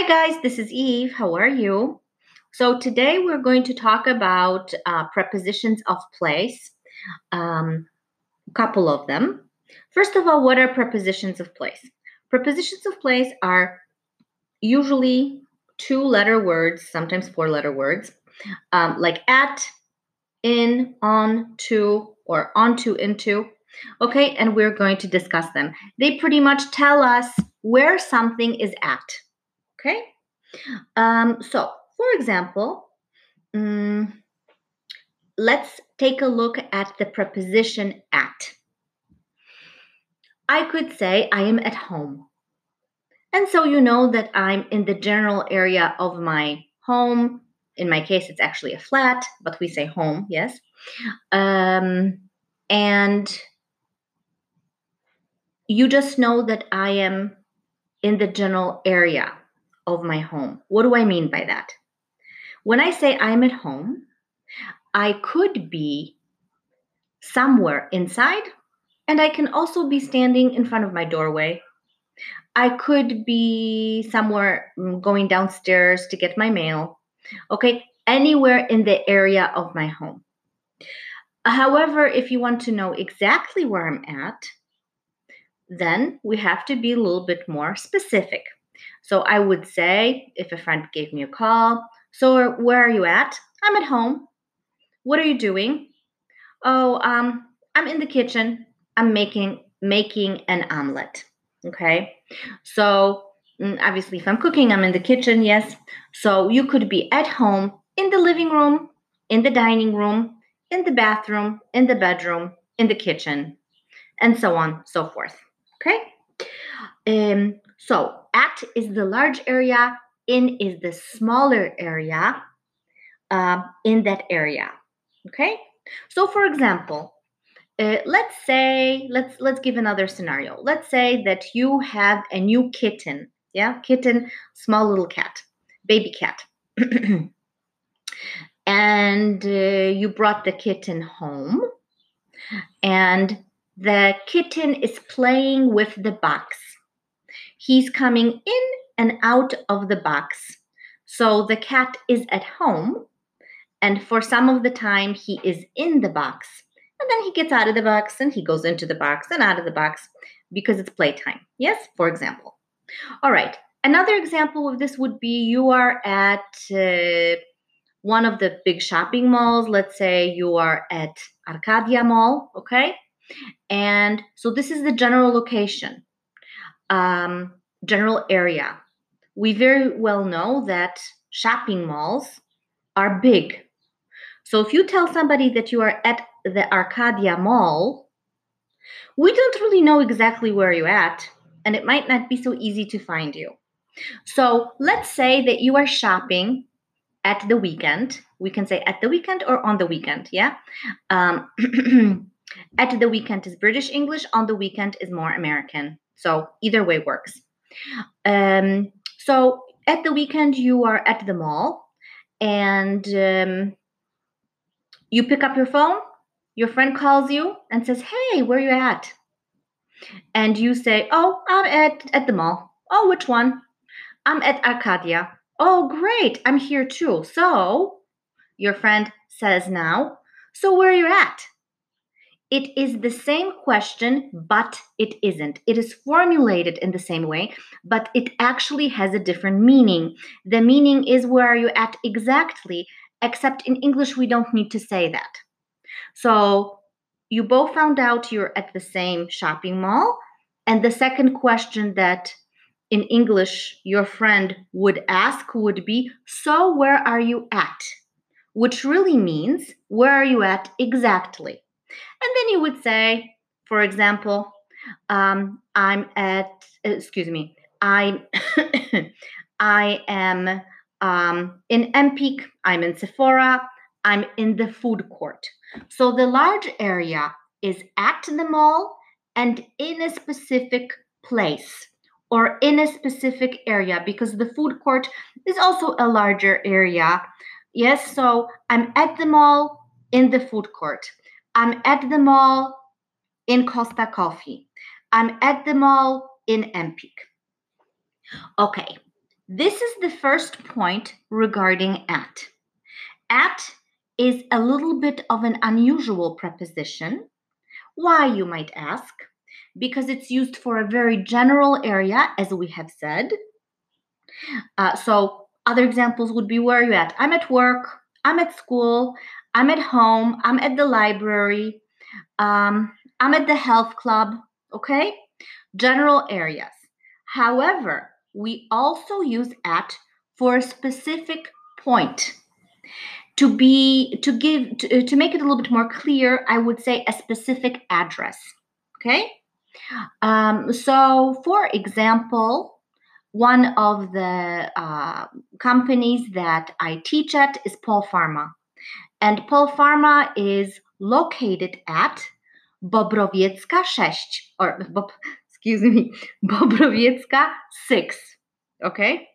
Hi, guys, this is Eve. How are you? So, today we're going to talk about uh, prepositions of place, um, a couple of them. First of all, what are prepositions of place? Prepositions of place are usually two letter words, sometimes four letter words, um, like at, in, on, to, or onto, into. Okay, and we're going to discuss them. They pretty much tell us where something is at. Okay? Um, so, for example, um, let's take a look at the preposition at. I could say I am at home. And so you know that I'm in the general area of my home. In my case, it's actually a flat, but we say home, yes. Um, and you just know that I am in the general area of my home. What do I mean by that? When I say I'm at home, I could be somewhere inside, and I can also be standing in front of my doorway. I could be somewhere mm, going downstairs to get my mail. Okay, anywhere in the area of my home. However, if you want to know exactly where I'm at, then we have to be a little bit more specific. So I would say, if a friend gave me a call, so where are you at? I'm at home. What are you doing? Oh, um, I'm in the kitchen. I'm making making an omelet. Okay. So mm, obviously, if I'm cooking, I'm in the kitchen. Yes. So you could be at home, in the living room, in the dining room, in the bathroom, in the bedroom, in the kitchen, and so on, so forth. Okay. Um, so at is the large area, in is the smaller area uh, in that area. Okay. So for example, uh, let's say let's let's give another scenario. Let's say that you have a new kitten. Yeah, kitten, small little cat, baby cat. and uh, you brought the kitten home and the kitten is playing with the box He's coming in and out of the box. So the cat is at home, and for some of the time, he is in the box. And then he gets out of the box and he goes into the box and out of the box because it's playtime. Yes, for example. All right. Another example of this would be you are at uh, one of the big shopping malls. Let's say you are at Arkadia Mall, okay? And so this is the general location um, general area. We very well know that shopping malls are big. So if you tell somebody that you are at the Arkadia Mall, we don't really know exactly where you're at, and it might not be so easy to find you. So let's say that you are shopping at the weekend. We can say at the weekend or on the weekend, yeah? Um, at the weekend is British English, on the weekend is more American. So either way works. Um, so at the weekend, you are at the mall and um, you pick up your phone. Your friend calls you and says, Hey, where are you at? And you say, Oh, I'm at, at the mall. Oh, which one? I'm at Arkadia. Oh, great. I'm here too. So your friend says now, So where are you at? It is the same question, but it isn't. It is formulated in the same way, but it actually has a different meaning. The meaning is where are you at exactly, except in English, we don't need to say that. So you both found out you're at the same shopping mall. And the second question that in English your friend would ask would be So, where are you at? Which really means, Where are you at exactly? And then you would say, for example, um, I'm at, excuse me, I'm, I am um, in Empik, I'm in Sephora, I'm in the food court. So the large area is at the mall and in a specific place or in a specific area because the food court is also a larger area. Yes, so I'm at the mall in the food court. I'm at the mall in Costa Coffee. I'm at the mall in Empik. Okay, this is the first point regarding at. At is a little bit of an unusual preposition. Why, you might ask? Because it's used for a very general area, as we have said. Uh, so, other examples would be where are you at? I'm at work, I'm at school, I'm at home, I'm at the library, um, I'm at the health club, okay? General areas. However, we also use at for a specific point. To be to give to, to make it a little bit more clear, I would say a specific address. Okay. Um, so, for example, one of the uh, companies that I teach at is Polpharma. And Polpharma is located at Bobrowiecka 6, or, excuse me, Bobrowiecka 6. Okay?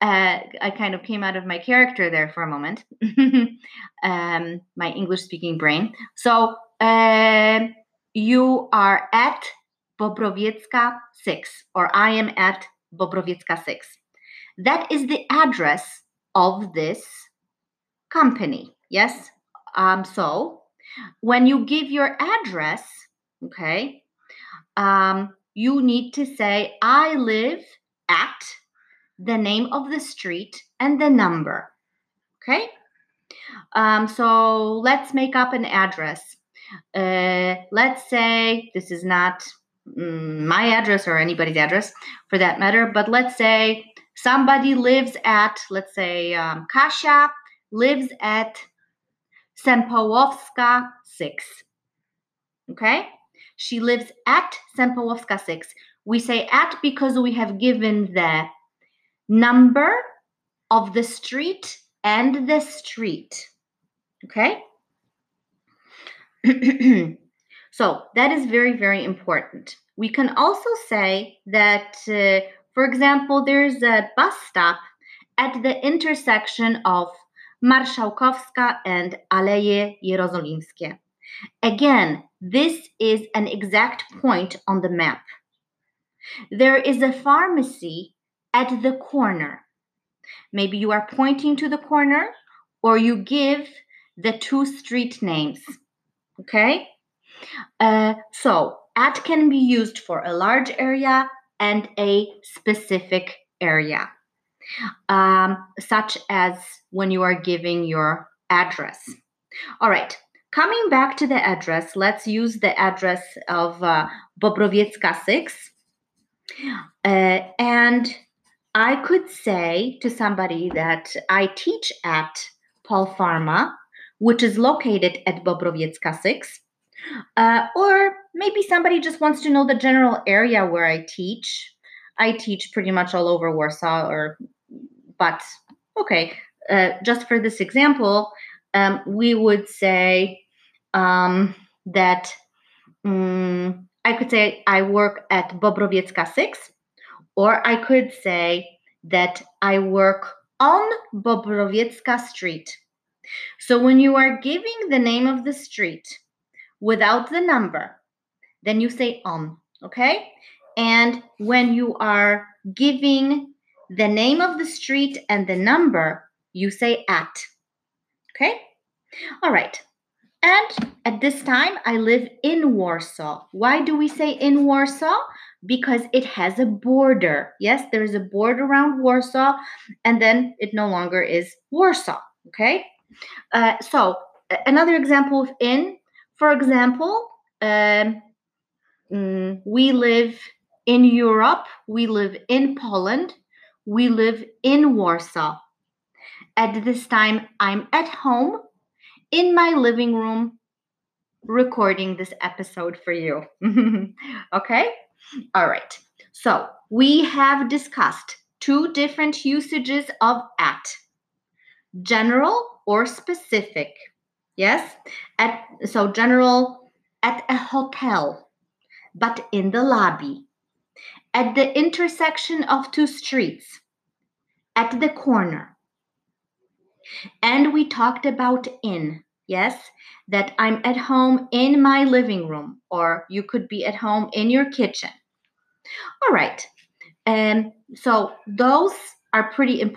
Uh, I kind of came out of my character there for a moment, um, my English speaking brain. So, uh, you are at Bobrowiecka 6, or I am at Bobrowiecka 6. That is the address of this company. Yes? Um, so when you give your address, okay, um, you need to say, I live at the name of the street and the number. Okay? Um, so let's make up an address. Uh, let's say this is not my address or anybody's address for that matter, but let's say somebody lives at, let's say, um, Kasia lives at Sempowowska 6. Okay? She lives at Sempowowska 6. We say at because we have given the number of the street and the street. Okay? so that is very, very important. We can also say that, uh, for example, there's a bus stop at the intersection of Marszałkowska and Aleje Jerozolimskie. Again, this is an exact point on the map. There is a pharmacy at the corner. Maybe you are pointing to the corner or you give the two street names. Okay? Uh, so, at can be used for a large area and a specific area um, such as when you are giving your address. All right, coming back to the address, let's use the address of uh, Bobrowiecka 6. Uh, and I could say to somebody that I teach at Polpharma, which is located at Bobrowiecka 6. Uh, or maybe somebody just wants to know the general area where I teach. I teach pretty much all over Warsaw or but okay, uh, just for this example, um, we would say um, that um, I could say I work at Bobrowiecka 6, or I could say that I work on Bobrowiecka Street. So when you are giving the name of the street without the number, then you say on, okay? And when you are giving the name of the street and the number, you say at. Okay? All right. And at this time, I live in Warsaw. Why do we say in Warsaw? Because it has a border. Yes, there is a border around Warsaw, and then it no longer is Warsaw. Okay? Uh, so, another example of in, for example, um, mm, we live in Europe, we live in Poland, we live in Warsaw. At this time, I'm at home in my living room recording this episode for you. okay? All right. So, we have discussed two different usages of at general or specific. Yes? At so general at a hotel, but in the lobby at the intersection of two streets, at the corner. And we talked about in, yes, that I'm at home in my living room, or you could be at home in your kitchen. All right. And um, so those are pretty important